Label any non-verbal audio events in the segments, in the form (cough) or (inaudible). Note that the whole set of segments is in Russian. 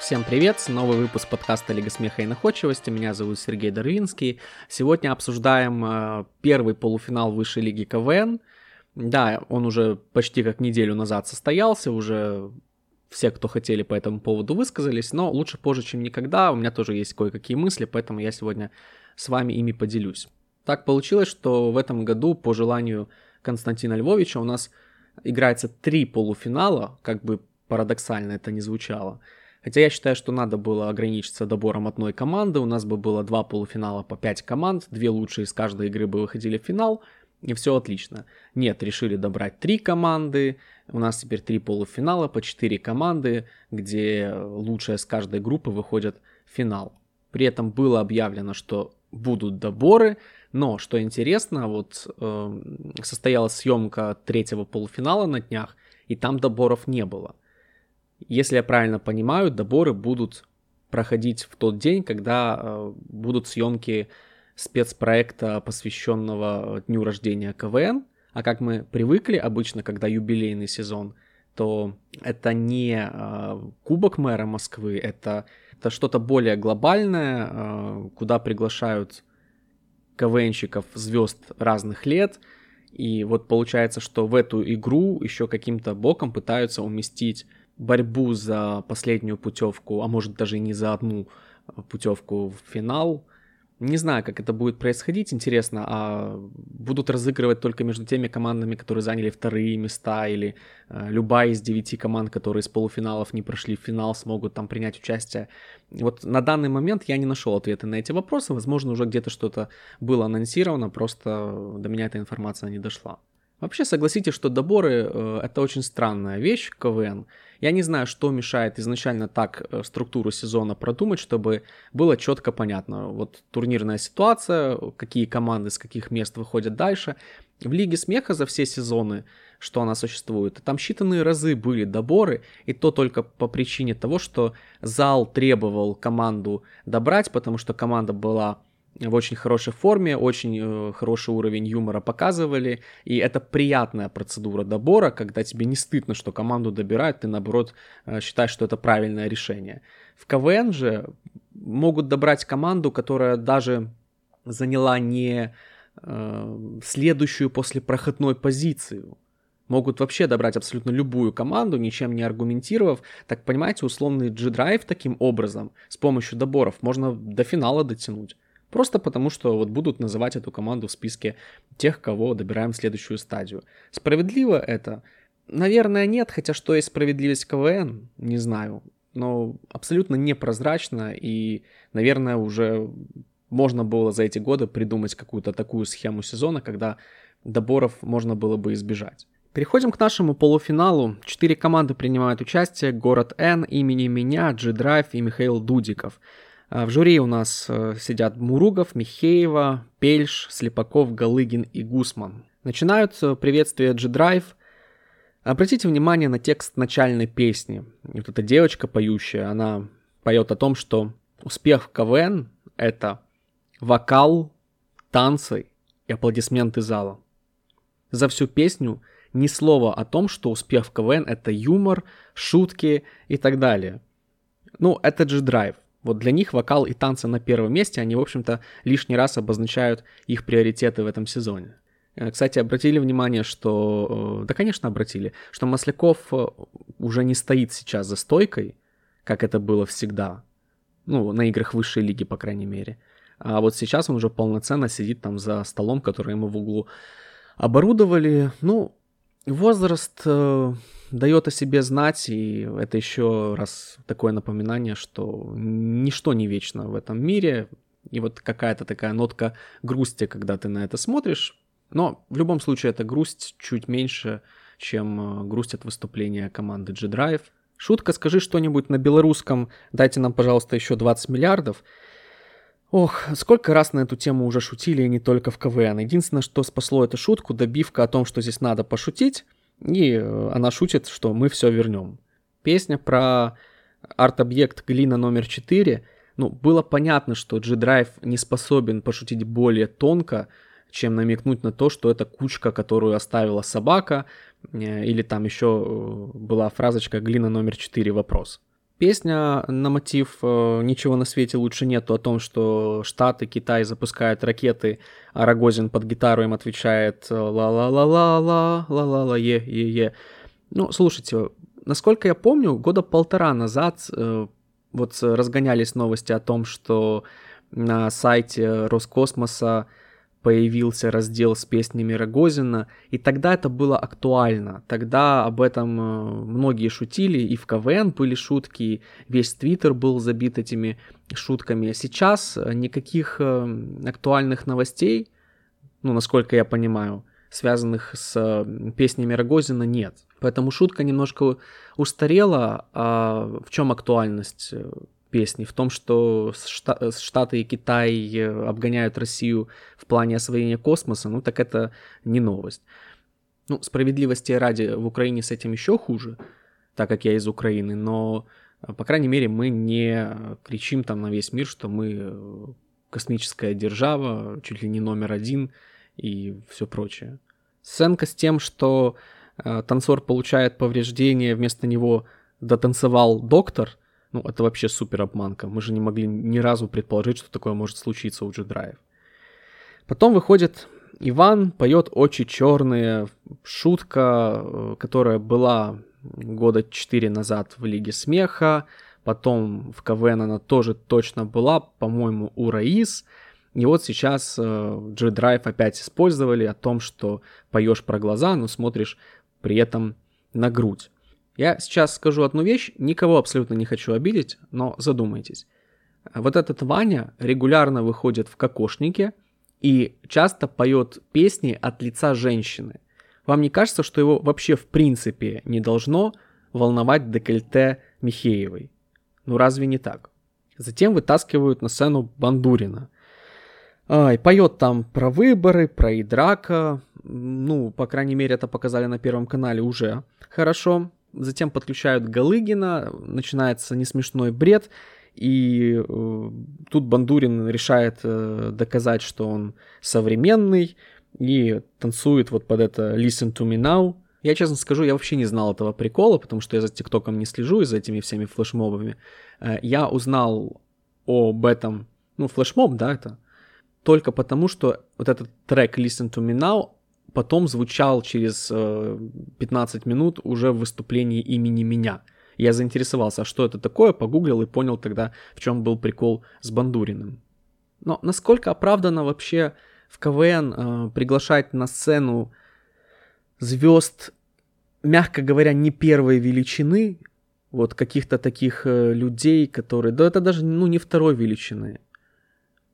Всем привет, новый выпуск подкаста Лига смеха и находчивости. Меня зовут Сергей Дарвинский. Сегодня обсуждаем э, первый полуфинал высшей лиги КВН. Да, он уже почти как неделю назад состоялся, уже все, кто хотели по этому поводу, высказались, но лучше позже, чем никогда. У меня тоже есть кое-какие мысли, поэтому я сегодня с вами ими поделюсь. Так получилось, что в этом году, по желанию Константина Львовича, у нас играется три полуфинала, как бы парадоксально это не звучало. Хотя я считаю, что надо было ограничиться добором одной команды. У нас бы было два полуфинала по пять команд, две лучшие из каждой игры бы выходили в финал, и все отлично. Нет, решили добрать три команды. У нас теперь три полуфинала по четыре команды, где лучшие с каждой группы выходят в финал. При этом было объявлено, что будут доборы, но что интересно, вот э, состоялась съемка третьего полуфинала на днях, и там доборов не было. Если я правильно понимаю, доборы будут проходить в тот день, когда э, будут съемки спецпроекта, посвященного дню рождения КВН. А как мы привыкли обычно, когда юбилейный сезон, то это не э, Кубок мэра Москвы, это, это что-то более глобальное, э, куда приглашают КВНщиков, звезд разных лет. И вот получается, что в эту игру еще каким-то боком пытаются уместить борьбу за последнюю путевку, а может даже и не за одну путевку в финал. Не знаю, как это будет происходить, интересно, а будут разыгрывать только между теми командами, которые заняли вторые места, или э, любая из девяти команд, которые из полуфиналов не прошли в финал, смогут там принять участие. Вот на данный момент я не нашел ответы на эти вопросы, возможно, уже где-то что-то было анонсировано, просто до меня эта информация не дошла. Вообще, согласитесь, что доборы э, это очень странная вещь КВН. Я не знаю, что мешает изначально так э, структуру сезона продумать, чтобы было четко понятно. Вот турнирная ситуация, какие команды с каких мест выходят дальше. В Лиге Смеха за все сезоны, что она существует, там считанные разы были доборы, и то только по причине того, что зал требовал команду добрать, потому что команда была в очень хорошей форме, очень э, хороший уровень юмора показывали, и это приятная процедура добора, когда тебе не стыдно, что команду добирают, ты наоборот э, считаешь, что это правильное решение. В КВН же могут добрать команду, которая даже заняла не э, следующую после проходной позицию. Могут вообще добрать абсолютно любую команду, ничем не аргументировав. Так понимаете, условный G-Drive таким образом, с помощью доборов, можно до финала дотянуть. Просто потому, что вот будут называть эту команду в списке тех, кого добираем в следующую стадию. Справедливо это? Наверное, нет, хотя что есть справедливость КВН, не знаю. Но абсолютно непрозрачно и, наверное, уже можно было за эти годы придумать какую-то такую схему сезона, когда доборов можно было бы избежать. Переходим к нашему полуфиналу. Четыре команды принимают участие. Город Н, имени меня, G-Drive и Михаил Дудиков. А, в жюри у нас э, сидят Муругов, Михеева, Пельш, Слепаков, Галыгин и Гусман. Начинают приветствие G-Drive. Обратите внимание на текст начальной песни. Вот эта девочка поющая, она поет о том, что успех в КВН — это вокал, танцы и аплодисменты зала. За всю песню ни слова о том, что успех в КВН — это юмор, шутки и так далее. Ну, это драйв. Вот для них вокал и танцы на первом месте, они, в общем-то, лишний раз обозначают их приоритеты в этом сезоне. Э, кстати, обратили внимание, что... Э, да, конечно, обратили, что Масляков э, уже не стоит сейчас за стойкой, как это было всегда. Ну, на играх высшей лиги, по крайней мере. А вот сейчас он уже полноценно сидит там за столом, который ему в углу оборудовали. Ну, возраст дает о себе знать, и это еще раз такое напоминание, что ничто не вечно в этом мире, и вот какая-то такая нотка грусти, когда ты на это смотришь, но в любом случае эта грусть чуть меньше, чем э, грусть от выступления команды G-Drive. Шутка «Скажи что-нибудь на белорусском, дайте нам, пожалуйста, еще 20 миллиардов». Ох, сколько раз на эту тему уже шутили, и не только в КВН. Единственное, что спасло эту шутку, добивка о том, что здесь надо пошутить, и э, она шутит, что мы все вернем. Песня про арт-объект глина номер 4, ну, было понятно, что G-Drive не способен пошутить более тонко, чем намекнуть на то, что это кучка, которую оставила собака, э, или там еще э, была фразочка «глина номер 4 вопрос». Песня на мотив э, «Ничего на свете лучше нету» о том, что Штаты, Китай запускают ракеты, а Рогозин под гитару им отвечает «ла-ла-ла-ла-ла, ла-ла-ла, е-е-е». Ну, слушайте, насколько я помню, года полтора назад э, вот разгонялись новости о том, что на сайте Роскосмоса появился раздел с песнями Рогозина, и тогда это было актуально. Тогда об этом э, многие шутили, и в КВН были шутки, весь Твиттер был забит этими шутками. Сейчас э, никаких э, актуальных новостей, ну, насколько я понимаю, связанных с песнями Рогозина, нет. Поэтому шутка немножко устарела. А в чем актуальность? Песни, в том, что Штаты и Китай э, обгоняют Россию в плане освоения космоса, ну так это не новость. Ну, справедливости ради, в Украине с этим еще хуже, так как я из Украины, но, э, по крайней мере, мы не кричим там на весь мир, что мы э, космическая держава, чуть ли не номер один и все прочее. Сценка с тем, что танцор получает повреждения, вместо него дотанцевал доктор – ну, это вообще супер обманка. Мы же не могли ни разу предположить, что такое может случиться у G-Drive. Потом выходит Иван, поет «Очи черные», шутка, э, которая была года 4 назад в Лиге Смеха, потом в КВН она тоже точно была, по-моему, у Раис. И вот сейчас э, G-Drive опять использовали о том, что поешь про глаза, но смотришь при этом на грудь. Я сейчас скажу одну вещь, никого абсолютно не хочу обидеть, но задумайтесь. Вот этот Ваня регулярно выходит в кокошнике и часто поет песни от лица женщины. Вам не кажется, что его вообще в принципе не должно волновать декольте Михеевой? Ну разве не так? Затем вытаскивают на сцену Бандурина. Ай, поет там про выборы, про Идрака. Ну, по крайней мере, это показали на Первом канале уже. Хорошо затем подключают Галыгина, начинается несмешной бред, и э, тут Бандурин решает э, доказать, что он современный, и танцует вот под это «Listen to me now». Я честно скажу, я вообще не знал этого прикола, потому что я за ТикТоком не слежу и за этими всеми флешмобами. Э, я узнал об этом, ну, флешмоб, да, это, только потому, что вот этот трек «Listen to me now», потом звучал через э, 15 минут уже в выступлении имени меня. Я заинтересовался, а что это такое, погуглил и понял тогда, в чем был прикол с Бандуриным. Но насколько оправдано вообще в КВН э, приглашать на сцену звезд, мягко говоря, не первой величины, вот каких-то таких э, людей, которые, да это даже ну не второй величины,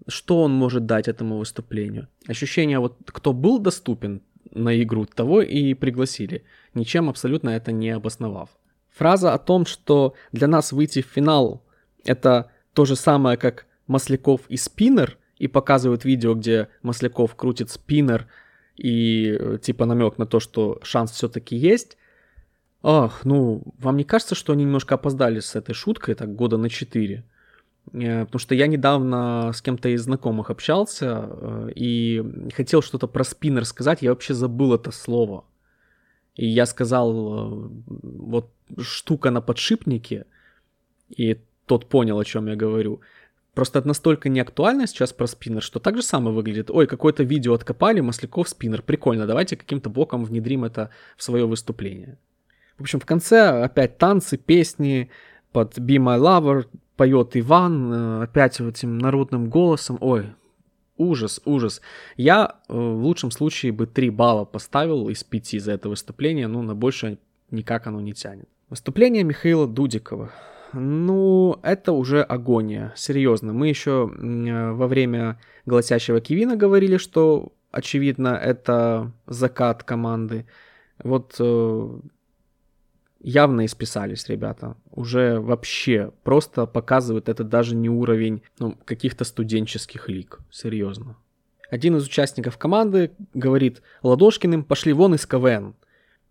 что он может дать этому выступлению? Ощущение, вот кто был доступен на игру, того и пригласили, ничем абсолютно это не обосновав. Фраза о том, что для нас выйти в финал это то же самое, как Масляков и Спиннер, и показывают видео, где Масляков крутит спиннер, и э, типа намек на то, что шанс все-таки есть. Ах, ну, вам не кажется, что они немножко опоздали с этой шуткой, так года на 4? Э, потому что я недавно с кем-то из знакомых общался э, и хотел что-то про спиннер сказать, я вообще забыл это слово. И я сказал, э, вот штука на подшипнике, и тот понял, о чем я говорю. Просто это настолько неактуально сейчас про спиннер, что так же самое выглядит. Ой, какое-то видео откопали, Масляков спиннер, прикольно, давайте каким-то боком внедрим это в свое выступление. В общем, в конце опять танцы, песни под Be My Lover, поет Иван, э, опять этим народным голосом. Ой, ужас, ужас. Я э, в лучшем случае бы 3 балла поставил из 5 за это выступление, но на больше никак оно не тянет. Выступление Михаила Дудикова. Ну, это уже агония, серьезно. Мы еще э, во время «Голосящего Кивина» говорили, что, очевидно, это закат команды. Вот явно исписались ребята. Уже вообще просто показывает это даже не уровень ну, каких-то студенческих лиг. Серьезно. Один из участников команды говорит Ладошкиным «пошли вон из КВН».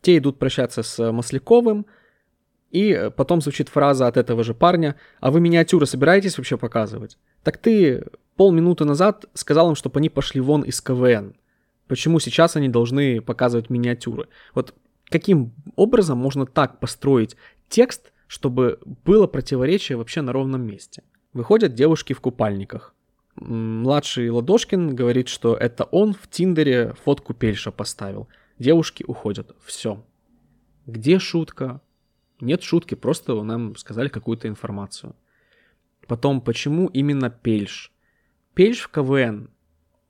Те идут прощаться с Масляковым, и потом звучит фраза от этого же парня «А вы миниатюры собираетесь вообще показывать?» Так ты полминуты назад сказал им, чтобы они пошли вон из КВН. Почему сейчас они должны показывать миниатюры? Вот каким образом можно так построить текст, чтобы было противоречие вообще на ровном месте. Выходят девушки в купальниках. Младший Ладошкин говорит, что это он в Тиндере фотку Пельша поставил. Девушки уходят. Все. Где шутка? Нет шутки, просто нам сказали какую-то информацию. Потом, почему именно Пельш? Пельш в КВН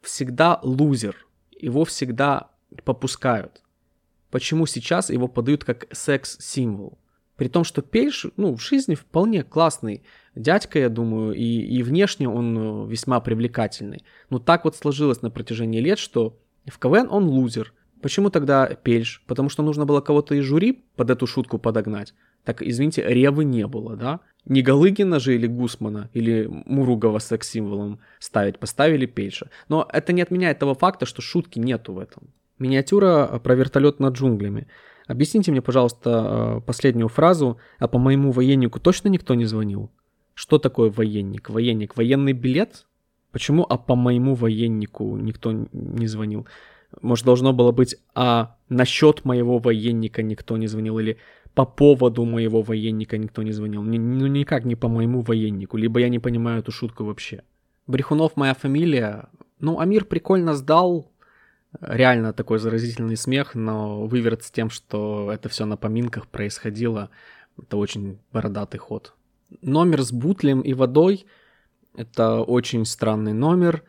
всегда лузер. Его всегда попускают. Почему сейчас его подают как секс-символ? При том, что Пельш, ну, в жизни вполне классный дядька, я думаю, и, и внешне он э, весьма привлекательный. Но так вот сложилось на протяжении лет, что в КВН он лузер. Почему тогда Пельш? Потому что нужно было кого-то из жюри под эту шутку подогнать. Так, извините, Ревы не было, да? Не Галыгина же или Гусмана, или Муругова секс-символом ставить, поставили Пельша. Но это не отменяет того факта, что шутки нету в этом. Миниатюра про вертолет над джунглями. Объясните мне, пожалуйста, э, последнюю фразу, а по моему военнику точно никто не звонил? Что такое военник? Военник, военный билет? Почему а по моему военнику никто не звонил? Может, должно было быть, а насчет моего военника никто не звонил, или по поводу моего военника никто не звонил. Ну, никак не по моему военнику, либо я не понимаю эту шутку вообще. Брехунов моя фамилия. Ну, Амир прикольно сдал, реально такой заразительный смех, но выверт с тем, что это все на поминках происходило, это очень бородатый ход. Номер с бутлем и водой — это очень странный номер.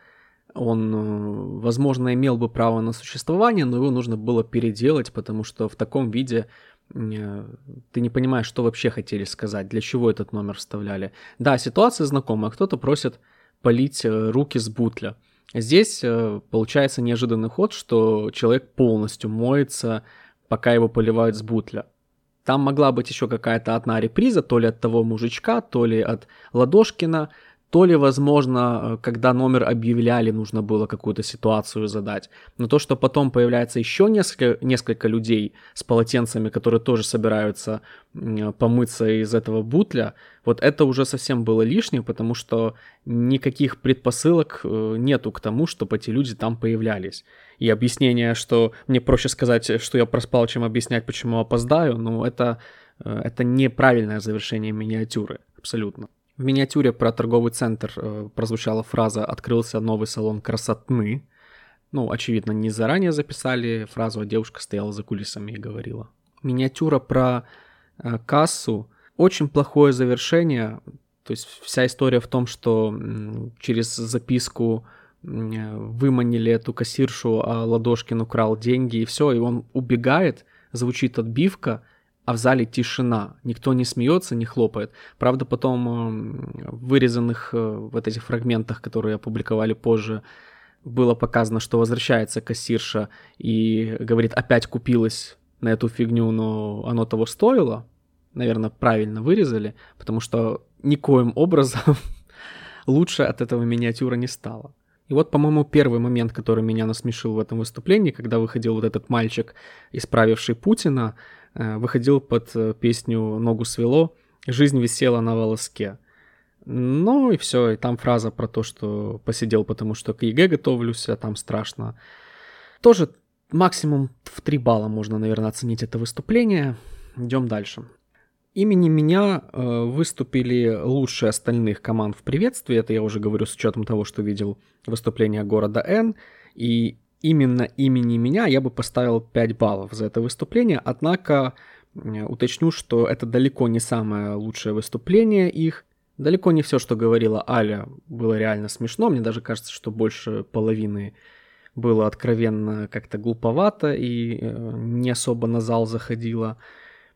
Он, э, возможно, имел бы право на существование, но его нужно было переделать, потому что в таком виде э, ты не понимаешь, что вообще хотели сказать, для чего этот номер вставляли. Да, ситуация знакомая. Кто-то просит полить э, руки с бутля. Здесь получается неожиданный ход, что человек полностью моется, пока его поливают с бутля. Там могла быть еще какая-то одна реприза, то ли от того мужичка, то ли от Ладошкина, то ли, возможно, э, когда номер объявляли, нужно было какую-то ситуацию задать. Но то, что потом появляется еще несколько, несколько людей с полотенцами, которые тоже собираются помыться из этого бутля, вот это уже совсем было лишнее, потому что никаких предпосылок э, нету к тому, чтобы эти люди там появлялись. И объяснение, что мне проще сказать, что я проспал, чем объяснять, почему опоздаю, ну это, э, это неправильное завершение миниатюры, абсолютно. В миниатюре про торговый центр э, прозвучала фраза «Открылся новый салон красотны». Ну, очевидно, не заранее записали фразу, а девушка стояла за кулисами и говорила. Миниатюра про э, кассу очень плохое завершение. То есть вся история в том, что через записку выманили эту кассиршу, а Ладошкин украл деньги и все, и он убегает, звучит отбивка – а в зале тишина, никто не смеется, не хлопает. Правда, потом э, в вырезанных э, вот этих фрагментах, которые опубликовали позже, было показано, что возвращается кассирша и говорит, опять купилась на эту фигню, но оно того стоило. Наверное, правильно вырезали, потому что никоим образом (laughs) лучше от этого миниатюра не стало. И вот, по-моему, первый момент, который меня насмешил в этом выступлении, когда выходил вот этот мальчик, исправивший Путина, Э, выходил под э, песню «Ногу свело», «Жизнь висела на волоске». Ну и все, и там фраза про то, что посидел, потому что к ЕГЭ готовлюсь, а там страшно. Тоже максимум в 3 балла можно, наверное, оценить это выступление. Идем дальше. Имени меня э, выступили лучшие остальных команд в приветствии. Это я уже говорю с учетом того, что видел выступление города Н. И именно имени меня я бы поставил 5 баллов за это выступление, однако уточню, что это далеко не самое лучшее выступление их. Далеко не все, что говорила Аля, было реально смешно. Мне даже кажется, что больше половины было откровенно как-то глуповато и э, не особо на зал заходило.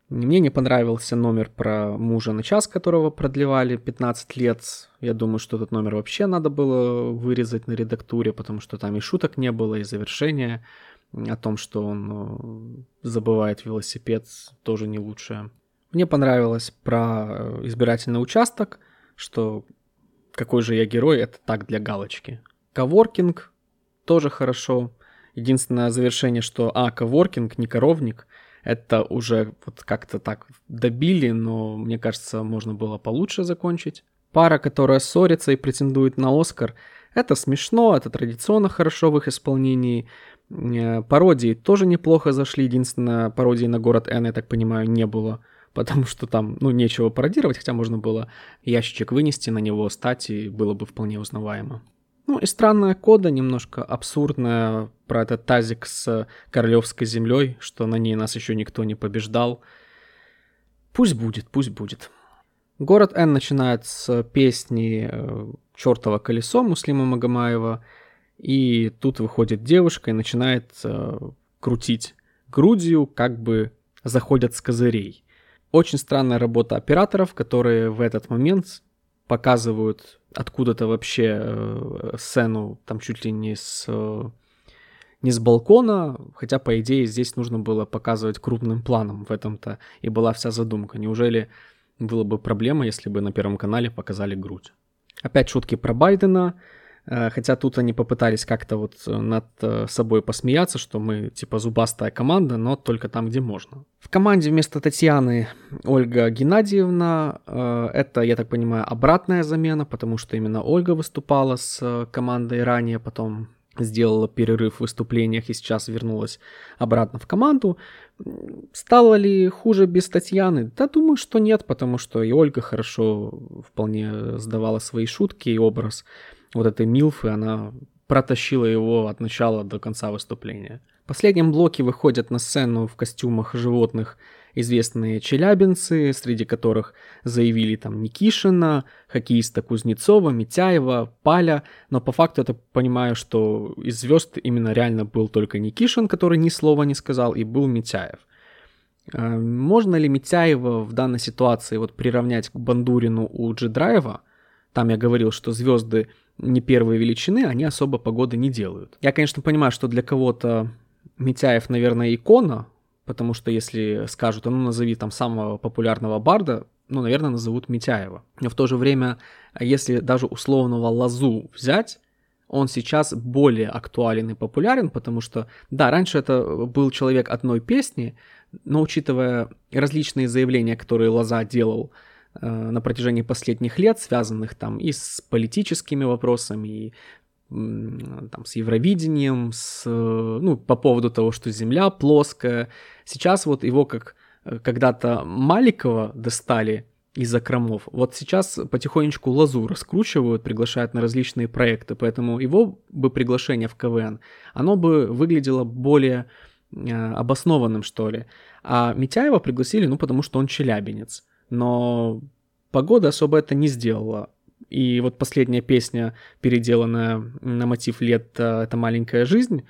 Мне не понравился номер про мужа на час, которого продлевали 15 лет. Я думаю, что этот номер вообще надо было вырезать на редактуре, потому что там и шуток не было, и завершения о том, что он э, забывает велосипед, тоже не лучшее. Мне понравилось про э, избирательный участок, что какой же я герой, это так для галочки. Коворкинг тоже хорошо. Единственное завершение, что, а, коворкинг, не коровник – это уже вот как-то так добили, но мне кажется, можно было получше закончить. Пара, которая ссорится и претендует на Оскар, это смешно, это традиционно хорошо в их исполнении. Э, пародии тоже неплохо зашли, единственное, пародии на город Н, я так понимаю, не было потому что там, ну, нечего пародировать, хотя можно было ящичек вынести, на него стать, и было бы вполне узнаваемо. Ну и странная кода, немножко абсурдная про этот тазик с королевской землей, что на ней нас еще никто не побеждал. Пусть будет, пусть будет. Город Н начинает с песни э, «Чёртово колесо» Муслима Магомаева, и тут выходит девушка и начинает э, крутить грудью, как бы заходят с козырей. Очень странная работа операторов, которые в этот момент показывают откуда-то вообще э, сцену, там чуть ли не с, э, не с балкона, хотя, по идее, здесь нужно было показывать крупным планом в этом-то и была вся задумка. Неужели было бы проблема, если бы на Первом канале показали грудь? Опять шутки про Байдена, хотя тут они попытались как-то вот э, над э, собой посмеяться, что мы типа зубастая команда, но только там, где можно. В команде вместо Татьяны Ольга Геннадьевна. Это, я так понимаю, обратная замена, потому что именно Ольга выступала с командой ранее, потом сделала перерыв в выступлениях и сейчас вернулась обратно в команду. Стало ли хуже без Татьяны? Да, думаю, что нет, потому что и Ольга хорошо вполне сдавала свои шутки и образ вот этой Милфы, она протащила его от начала до конца выступления. В последнем блоке выходят на сцену в костюмах животных известные челябинцы, среди которых заявили там Никишина, хоккеиста Кузнецова, Митяева, Паля, но по факту это понимаю, что из звезд именно реально был только Никишин, который ни слова не сказал, и был Митяев. А, можно ли Митяева в данной ситуации вот приравнять к Бандурину у Джедрайва? Там я говорил, что звезды не первой величины, они особо погоды не делают. Я, конечно, понимаю, что для кого-то Митяев, наверное, икона, потому что если скажут, ну назови там самого популярного барда, ну, наверное, назовут Митяева. Но в то же время, если даже условного Лазу взять, он сейчас более актуален и популярен, потому что, да, раньше это был человек одной песни, но учитывая различные заявления, которые Лоза делал на протяжении последних лет, связанных там и с политическими вопросами, и там, с Евровидением, с, ну, по поводу того, что Земля плоская. Сейчас вот его как э, когда-то Маликова достали из закромов. Вот сейчас потихонечку лазу раскручивают, приглашают на различные проекты, поэтому его бы приглашение в КВН, оно бы выглядело более э, обоснованным, что ли. А Митяева пригласили, ну, потому что он челябинец но погода особо это не сделала. И вот последняя песня, переделанная на мотив лет «Это маленькая жизнь»,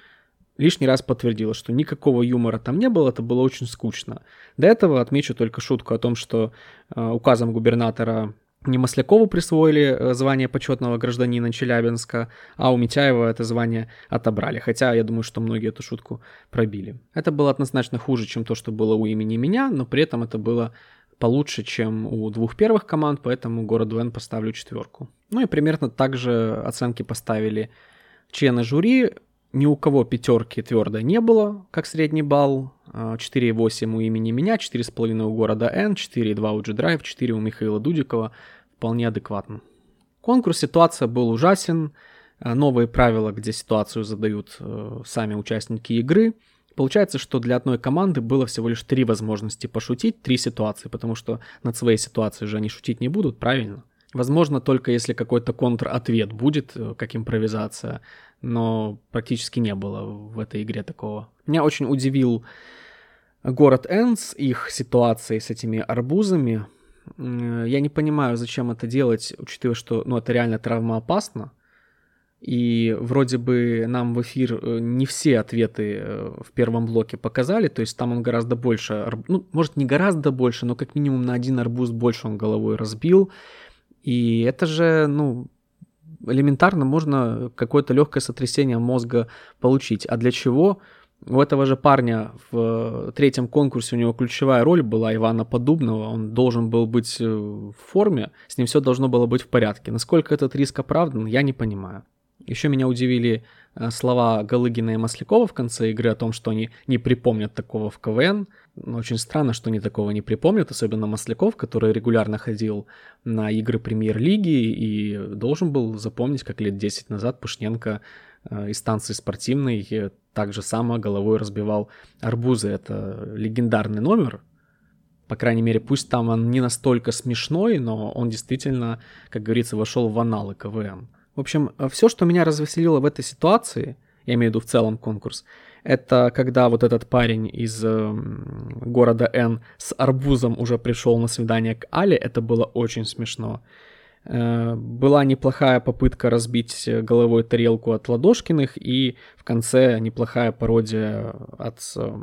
лишний раз подтвердила, что никакого юмора там не было, это было очень скучно. До этого отмечу только шутку о том, что э, указом губернатора не Маслякову присвоили э, звание почетного гражданина Челябинска, а у Митяева это звание отобрали. Хотя я думаю, что многие эту шутку пробили. Это было однозначно хуже, чем то, что было у имени меня, но при этом это было получше, чем у двух первых команд, поэтому городу Н поставлю четверку. Ну и примерно так же оценки поставили члены жюри. Ни у кого пятерки твердо не было, как средний балл. 4,8 у имени меня, 4,5 у города Н, 4,2 у G-Drive, 4 у Михаила Дудикова. Вполне адекватно. Конкурс ситуация был ужасен. Новые правила, где ситуацию задают э, сами участники игры – Получается, что для одной команды было всего лишь три возможности пошутить, три ситуации, потому что над своей ситуацией же они шутить не будут, правильно? Возможно, только если какой-то контр-ответ будет, э, как импровизация, но практически не было в этой игре такого. Меня очень удивил город Энс, их ситуацией с этими арбузами. Я не понимаю, зачем это делать, учитывая, что ну, это реально травмоопасно. И вроде бы нам в эфир э, не все ответы э, в первом блоке показали, то есть там он гораздо больше, ну, может не гораздо больше, но как минимум на один арбуз больше он головой разбил. И это же, ну, элементарно можно какое-то легкое сотрясение мозга получить. А для чего? У этого же парня в третьем конкурсе у него ключевая роль была Ивана Подубного. Он должен был быть э, в форме, с ним все должно было быть в порядке. Насколько этот риск оправдан, я не понимаю. Еще меня удивили э, слова Галыгина и Маслякова в конце игры о том, что они не припомнят такого в КВН. Но очень странно, что они такого не припомнят, особенно Масляков, который регулярно ходил на игры премьер-лиги и должен был запомнить, как лет 10 назад Пушненко э, из станции спортивной так же само головой разбивал арбузы. Это легендарный номер, По крайней мере, пусть там он не настолько смешной, но он действительно, как говорится, вошел в аналы КВН. В общем, все, что меня развеселило в этой ситуации, я имею в виду в целом конкурс, это когда вот этот парень из э, города Н с арбузом уже пришел на свидание к Але, это было очень смешно. Э, была неплохая попытка разбить головой тарелку от Ладошкиных, и в конце неплохая пародия от э,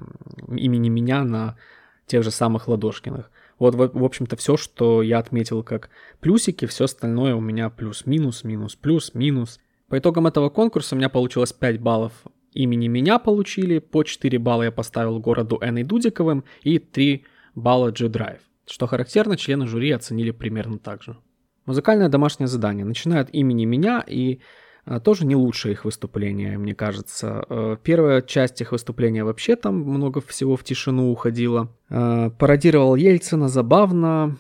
имени меня на тех же самых Ладошкиных. Вот, в, общем-то, все, что я отметил как плюсики, все остальное у меня плюс-минус, минус-плюс, минус. По итогам этого конкурса у меня получилось 5 баллов имени меня получили, по 4 балла я поставил городу и Дудиковым и 3 балла G-Drive. Что характерно, члены жюри оценили примерно так же. Музыкальное домашнее задание. Начинают имени меня и тоже не лучшее их выступление, мне кажется. Э, первая часть их выступления вообще там много всего в тишину уходила. Э, пародировал Ельцина, забавно.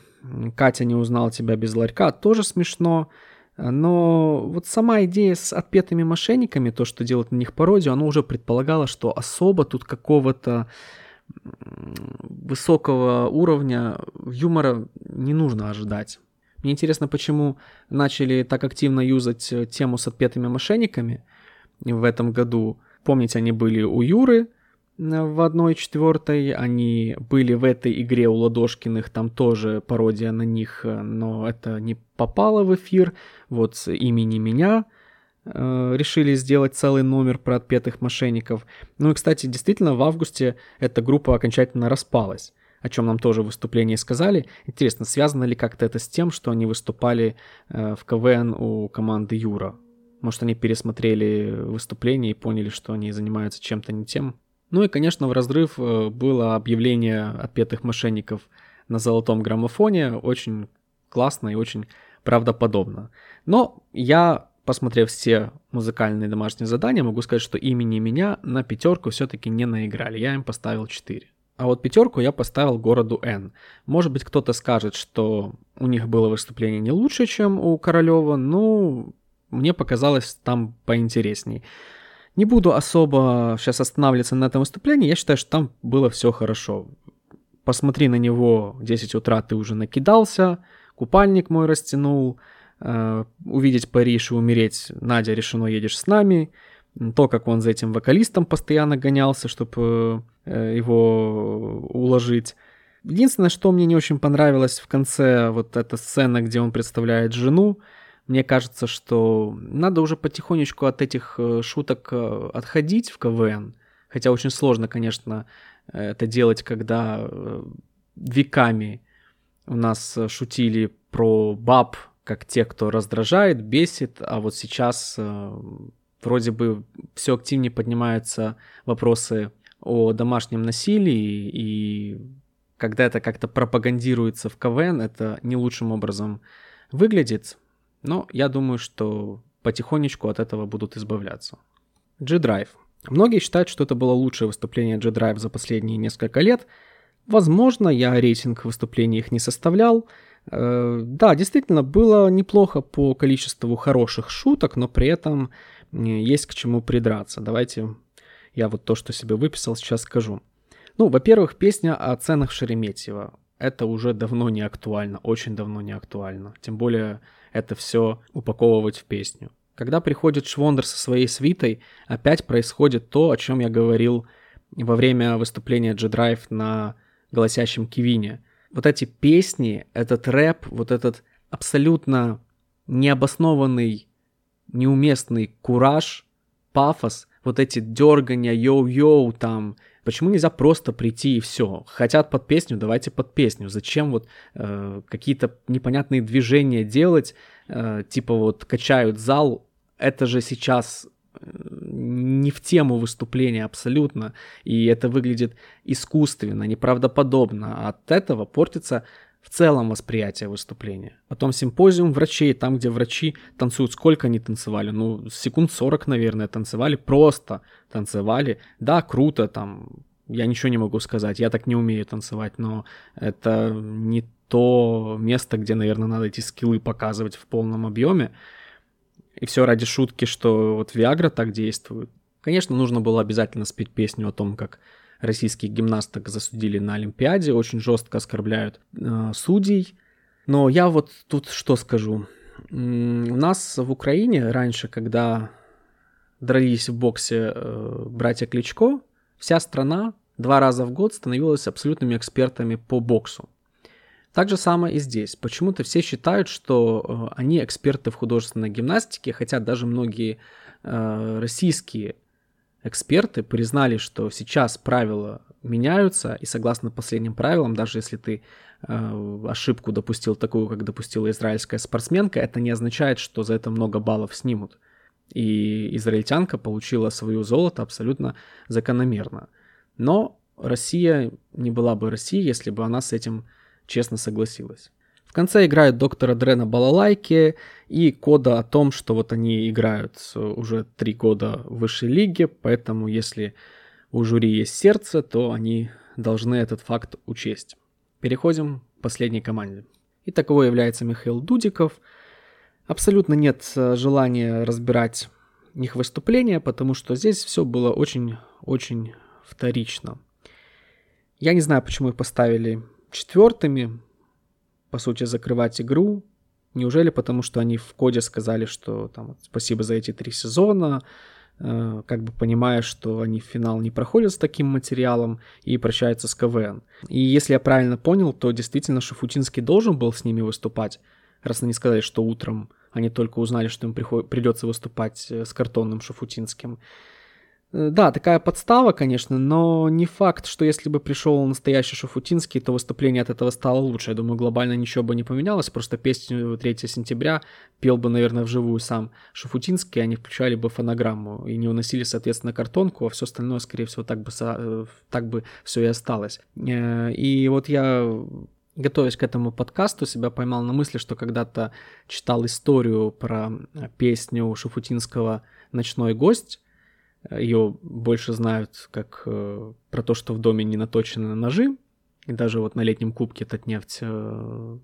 Катя не узнал тебя без ларька, тоже смешно. Но вот сама идея с отпетыми мошенниками, то, что делают на них пародию, оно уже предполагало, что особо тут какого-то высокого уровня юмора не нужно ожидать. Мне интересно, почему начали так активно юзать э, тему с отпетыми мошенниками в этом году. Помните, они были у Юры э, в одной четвертой, они были в этой игре у Ладошкиных, там тоже пародия на них, э, но это не попало в эфир. Вот с имени меня решили сделать целый номер про отпетых мошенников. Ну и, кстати, действительно, в августе эта группа окончательно распалась о чем нам тоже в выступлении сказали. Интересно, связано ли как-то это с тем, что они выступали э, в КВН у команды Юра? Может, они пересмотрели выступление и поняли, что они занимаются чем-то не тем? Ну и, конечно, в разрыв э, было объявление отпетых мошенников на золотом граммофоне. Очень классно и очень правдоподобно. Но я, посмотрев все музыкальные домашние задания, могу сказать, что имени меня на пятерку все-таки не наиграли. Я им поставил 4. А вот пятерку я поставил городу Н. Может быть, кто-то скажет, что у них было выступление не лучше, чем у Королева, но мне показалось там поинтересней. Не буду особо сейчас останавливаться на этом выступлении, я считаю, что там было все хорошо. Посмотри на него, в 10 утра ты уже накидался, купальник мой растянул, э, увидеть Париж и умереть, Надя, решено, едешь с нами. То, как он за этим вокалистом постоянно гонялся, чтобы Э, его уложить. Единственное, что мне не очень понравилось в конце, вот эта сцена, где он представляет жену, мне кажется, что надо уже потихонечку от этих э, шуток э, отходить в КВН. Хотя очень сложно, конечно, это делать, когда веками у нас шутили про баб, как те, кто раздражает, бесит, а вот сейчас вроде бы все активнее поднимаются вопросы о домашнем насилии, и когда это как-то пропагандируется в КВН, это не лучшим образом выглядит, но я думаю, что потихонечку от этого будут избавляться. G-Drive. Многие считают, что это было лучшее выступление G-Drive за последние несколько лет. Возможно, я рейтинг выступлений их не составлял. Э, да, действительно, было неплохо по количеству хороших шуток, но при этом есть к чему придраться. Давайте я вот то, что себе выписал, сейчас скажу. Ну, во-первых, песня о ценах Шереметьево. Это уже давно не актуально, очень давно не актуально. Тем более это все упаковывать в песню. Когда приходит Швондер со своей свитой, опять происходит то, о чем я говорил во время выступления G-Drive на голосящем Кивине. Вот эти песни, этот рэп, вот этот абсолютно необоснованный, неуместный кураж, пафос – вот эти дергания, йоу-йоу там. Почему нельзя просто прийти и все? Хотят под песню, давайте под песню. Зачем вот э, какие-то непонятные движения делать, э, типа вот качают зал? Это же сейчас э, не в тему выступления абсолютно, и это выглядит искусственно, неправдоподобно. От этого портится в целом восприятие выступления. Потом симпозиум врачей, там, где врачи танцуют, сколько они танцевали? Ну, секунд 40, наверное, танцевали, просто танцевали. Да, круто, там, я ничего не могу сказать, я так не умею танцевать, но это не то место, где, наверное, надо эти скиллы показывать в полном объеме. И все ради шутки, что вот Виагра так действует. Конечно, нужно было обязательно спеть песню о том, как российских гимнасток засудили на Олимпиаде, очень жестко оскорбляют э, судей. Но я вот тут что скажу. У нас в Украине раньше, когда дрались в боксе э, братья Кличко, вся страна два раза в год становилась абсолютными экспертами по боксу. Так же самое и здесь. Почему-то все считают, что э, они эксперты в художественной гимнастике, хотя даже многие э, российские эксперты признали, что сейчас правила меняются, и согласно последним правилам, даже если ты э, ошибку допустил такую, как допустила израильская спортсменка, это не означает, что за это много баллов снимут. И израильтянка получила свое золото абсолютно закономерно. Но Россия не была бы Россией, если бы она с этим честно согласилась. В конце играют доктора Дрена балалайки и кода о том, что вот они играют уже три года в высшей лиге, поэтому если у жюри есть сердце, то они должны этот факт учесть. Переходим к последней команде. И таковой является Михаил Дудиков. Абсолютно нет э, желания разбирать их выступления, потому что здесь все было очень-очень вторично. Я не знаю, почему их поставили четвертыми, по сути, закрывать игру. Неужели потому, что они в коде сказали, что там спасибо за эти три сезона, э, как бы понимая, что они в финал не проходят с таким материалом и прощаются с КВН. И если я правильно понял, то действительно Шафутинский должен был с ними выступать, раз они сказали, что утром они только узнали, что им приход- придется выступать э, с картонным Шафутинским. Э, да, такая подстава, конечно, но не факт, что если бы пришел настоящий Шафутинский, то выступление от этого стало лучше. Я думаю, глобально ничего бы не поменялось, просто песню 3 сентября пел бы, наверное, вживую сам Шафутинский, они включали бы фонограмму и не уносили, соответственно, картонку, а все остальное, скорее всего, так бы, э, так бы все и осталось. Э, и вот я готовясь к этому подкасту, себя поймал на мысли, что когда-то читал историю про песню Шафутинского «Ночной гость», ее больше знают как э, про то, что в доме не наточены ножи. И даже вот на летнем кубке Татнефть э,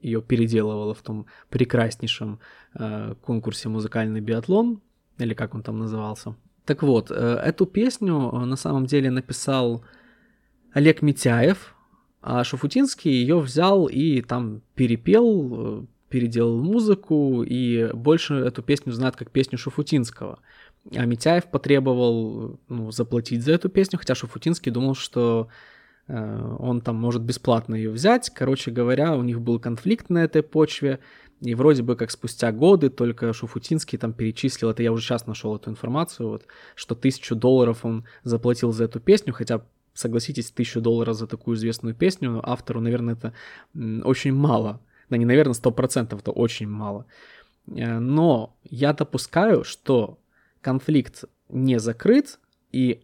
ее переделывала в том прекраснейшем э, конкурсе «Музыкальный биатлон», или как он там назывался. Так вот, э, эту песню э, на самом деле написал Олег Митяев, а Шафутинский ее взял и там перепел, э, переделал музыку, и больше эту песню знают как песню Шафутинского – а Митяев потребовал ну, заплатить за эту песню, хотя Шуфутинский думал, что э, он там может бесплатно ее взять. Короче говоря, у них был конфликт на этой почве, и вроде бы как спустя годы только Шуфутинский там перечислил, это я уже сейчас нашел эту информацию, вот, что тысячу долларов он заплатил за эту песню, хотя согласитесь, тысячу долларов за такую известную песню автору, наверное, это очень мало. Да не, наверное, сто процентов, это очень мало. Э, но я допускаю, что конфликт не закрыт, и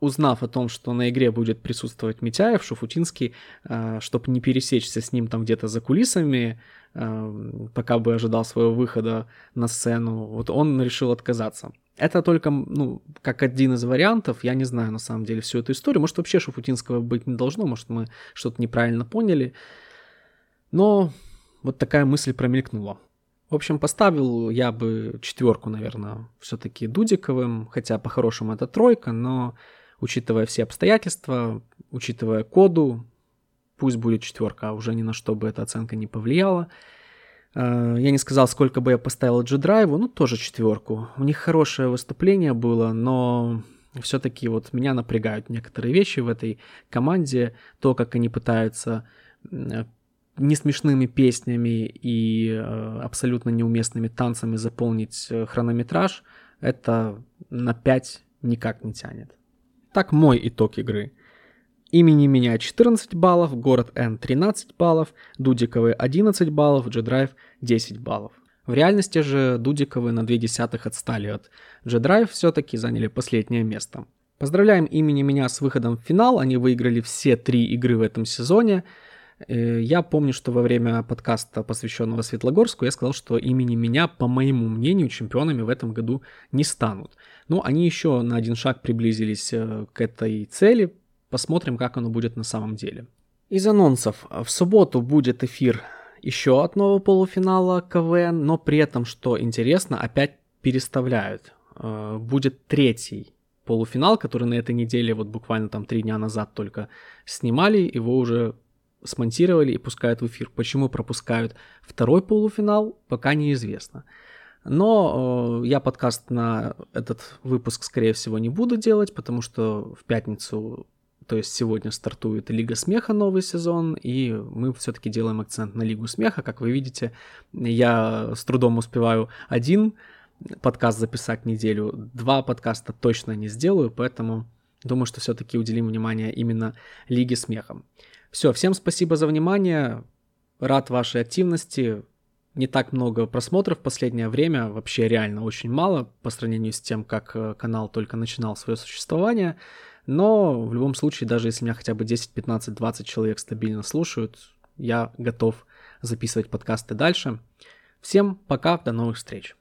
узнав о том, что на игре будет присутствовать Митяев, Шуфутинский, э, чтобы не пересечься с ним там где-то за кулисами, э, пока бы ожидал своего выхода на сцену, вот он решил отказаться. Это только, ну, как один из вариантов, я не знаю на самом деле всю эту историю, может вообще Шуфутинского быть не должно, может мы что-то неправильно поняли, но вот такая мысль промелькнула. В общем, поставил я бы четверку, наверное, все-таки Дудиковым, хотя по-хорошему это тройка, но учитывая все обстоятельства, учитывая коду, пусть будет четверка, а уже ни на что бы эта оценка не повлияла. Э, я не сказал, сколько бы я поставил G-Drive, ну тоже четверку. У них хорошее выступление было, но все-таки вот меня напрягают некоторые вещи в этой команде, то, как они пытаются не смешными песнями и э, абсолютно неуместными танцами заполнить э, хронометраж, это на 5 никак не тянет. Так мой итог игры. Имени меня 14 баллов, город N 13 баллов, Дудиковы 11 баллов, G-Drive 10 баллов. В реальности же Дудиковы на 2 десятых отстали от G-Drive, все-таки заняли последнее место. Поздравляем имени меня с выходом в финал, они выиграли все три игры в этом сезоне – я помню, что во время подкаста, посвященного Светлогорску, я сказал, что имени меня, по моему мнению, чемпионами в этом году не станут. Но они еще на один шаг приблизились э, к этой цели. Посмотрим, как оно будет на самом деле. Из анонсов. В субботу будет эфир еще одного полуфинала КВН, но при этом, что интересно, опять переставляют. Э, будет третий полуфинал, который на этой неделе, вот буквально там три дня назад только снимали, его уже смонтировали и пускают в эфир. Почему пропускают второй полуфинал, пока неизвестно. Но э, я подкаст на этот выпуск, скорее всего, не буду делать, потому что в пятницу, то есть сегодня стартует Лига Смеха новый сезон, и мы все-таки делаем акцент на Лигу Смеха. Как вы видите, я с трудом успеваю один подкаст записать неделю, два подкаста точно не сделаю, поэтому думаю, что все-таки уделим внимание именно Лиге Смеха. Все, всем спасибо за внимание, рад вашей активности, не так много просмотров в последнее время, вообще реально очень мало по сравнению с тем, как э, канал только начинал свое существование. Но в любом случае, даже если меня хотя бы 10, 15, 20 человек стабильно слушают, я готов записывать подкасты дальше. Всем пока, до новых встреч.